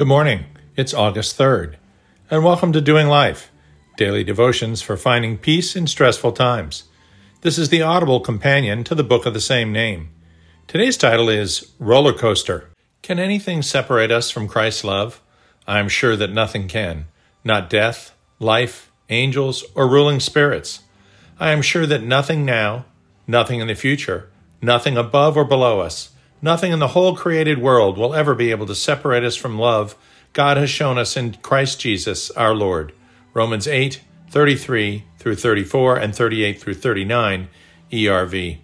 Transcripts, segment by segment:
Good morning. It's August 3rd, and welcome to Doing Life, daily devotions for finding peace in stressful times. This is the audible companion to the book of the same name. Today's title is Roller Coaster. Can anything separate us from Christ's love? I am sure that nothing can, not death, life, angels, or ruling spirits. I am sure that nothing now, nothing in the future, nothing above or below us, Nothing in the whole created world will ever be able to separate us from love God has shown us in Christ Jesus our Lord. Romans 8, 33 through 34 and 38 through 39, ERV.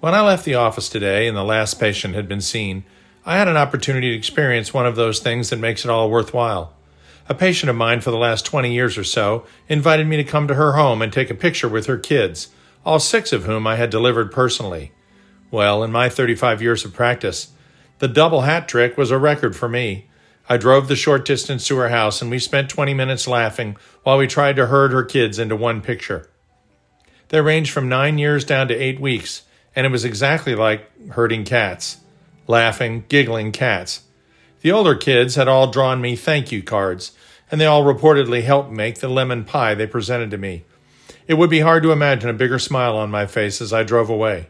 When I left the office today and the last patient had been seen, I had an opportunity to experience one of those things that makes it all worthwhile. A patient of mine for the last 20 years or so invited me to come to her home and take a picture with her kids, all six of whom I had delivered personally. Well, in my 35 years of practice, the double hat trick was a record for me. I drove the short distance to her house and we spent 20 minutes laughing while we tried to herd her kids into one picture. They ranged from nine years down to eight weeks, and it was exactly like herding cats laughing, giggling cats. The older kids had all drawn me thank you cards, and they all reportedly helped make the lemon pie they presented to me. It would be hard to imagine a bigger smile on my face as I drove away.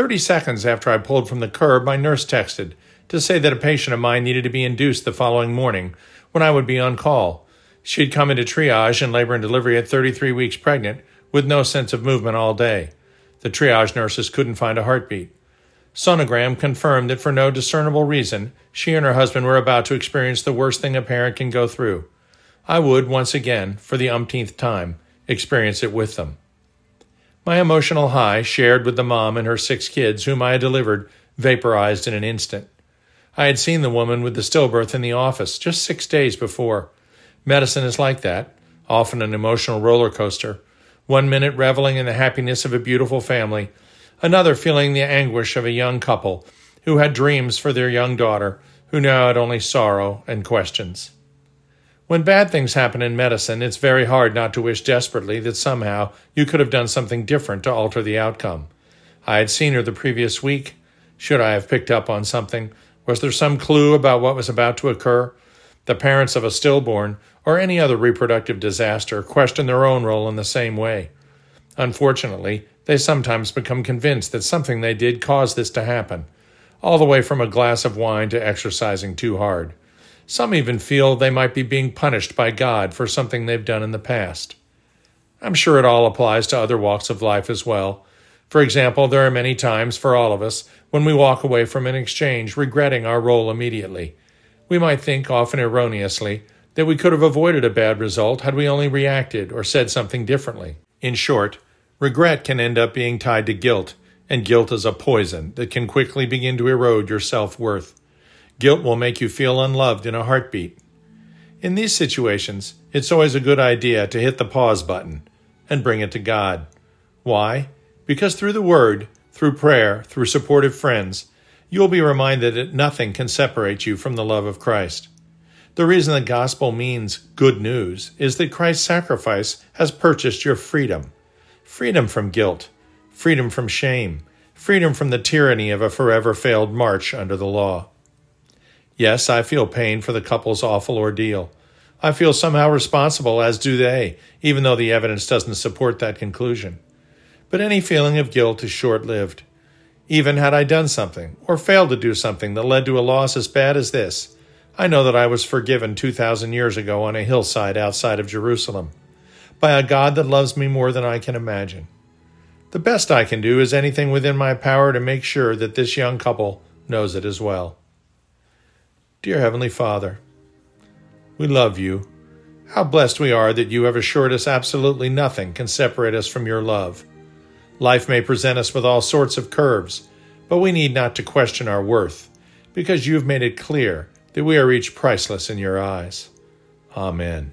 Thirty seconds after I pulled from the curb, my nurse texted to say that a patient of mine needed to be induced the following morning when I would be on call. She had come into triage in labor and delivery at 33 weeks pregnant with no sense of movement all day. The triage nurses couldn't find a heartbeat. Sonogram confirmed that for no discernible reason, she and her husband were about to experience the worst thing a parent can go through. I would, once again, for the umpteenth time, experience it with them. My emotional high, shared with the mom and her six kids, whom I had delivered, vaporized in an instant. I had seen the woman with the stillbirth in the office just six days before. Medicine is like that, often an emotional roller coaster. One minute reveling in the happiness of a beautiful family, another feeling the anguish of a young couple who had dreams for their young daughter, who now had only sorrow and questions. When bad things happen in medicine, it's very hard not to wish desperately that somehow you could have done something different to alter the outcome. I had seen her the previous week. Should I have picked up on something? Was there some clue about what was about to occur? The parents of a stillborn or any other reproductive disaster question their own role in the same way. Unfortunately, they sometimes become convinced that something they did caused this to happen, all the way from a glass of wine to exercising too hard. Some even feel they might be being punished by God for something they've done in the past. I'm sure it all applies to other walks of life as well. For example, there are many times for all of us when we walk away from an exchange regretting our role immediately. We might think, often erroneously, that we could have avoided a bad result had we only reacted or said something differently. In short, regret can end up being tied to guilt, and guilt is a poison that can quickly begin to erode your self worth. Guilt will make you feel unloved in a heartbeat. In these situations, it's always a good idea to hit the pause button and bring it to God. Why? Because through the Word, through prayer, through supportive friends, you will be reminded that nothing can separate you from the love of Christ. The reason the gospel means good news is that Christ's sacrifice has purchased your freedom freedom from guilt, freedom from shame, freedom from the tyranny of a forever failed march under the law. Yes, I feel pain for the couple's awful ordeal. I feel somehow responsible, as do they, even though the evidence doesn't support that conclusion. But any feeling of guilt is short lived. Even had I done something, or failed to do something that led to a loss as bad as this, I know that I was forgiven 2,000 years ago on a hillside outside of Jerusalem, by a God that loves me more than I can imagine. The best I can do is anything within my power to make sure that this young couple knows it as well. Dear Heavenly Father, we love you. How blessed we are that you have assured us absolutely nothing can separate us from your love. Life may present us with all sorts of curves, but we need not to question our worth, because you have made it clear that we are each priceless in your eyes. Amen.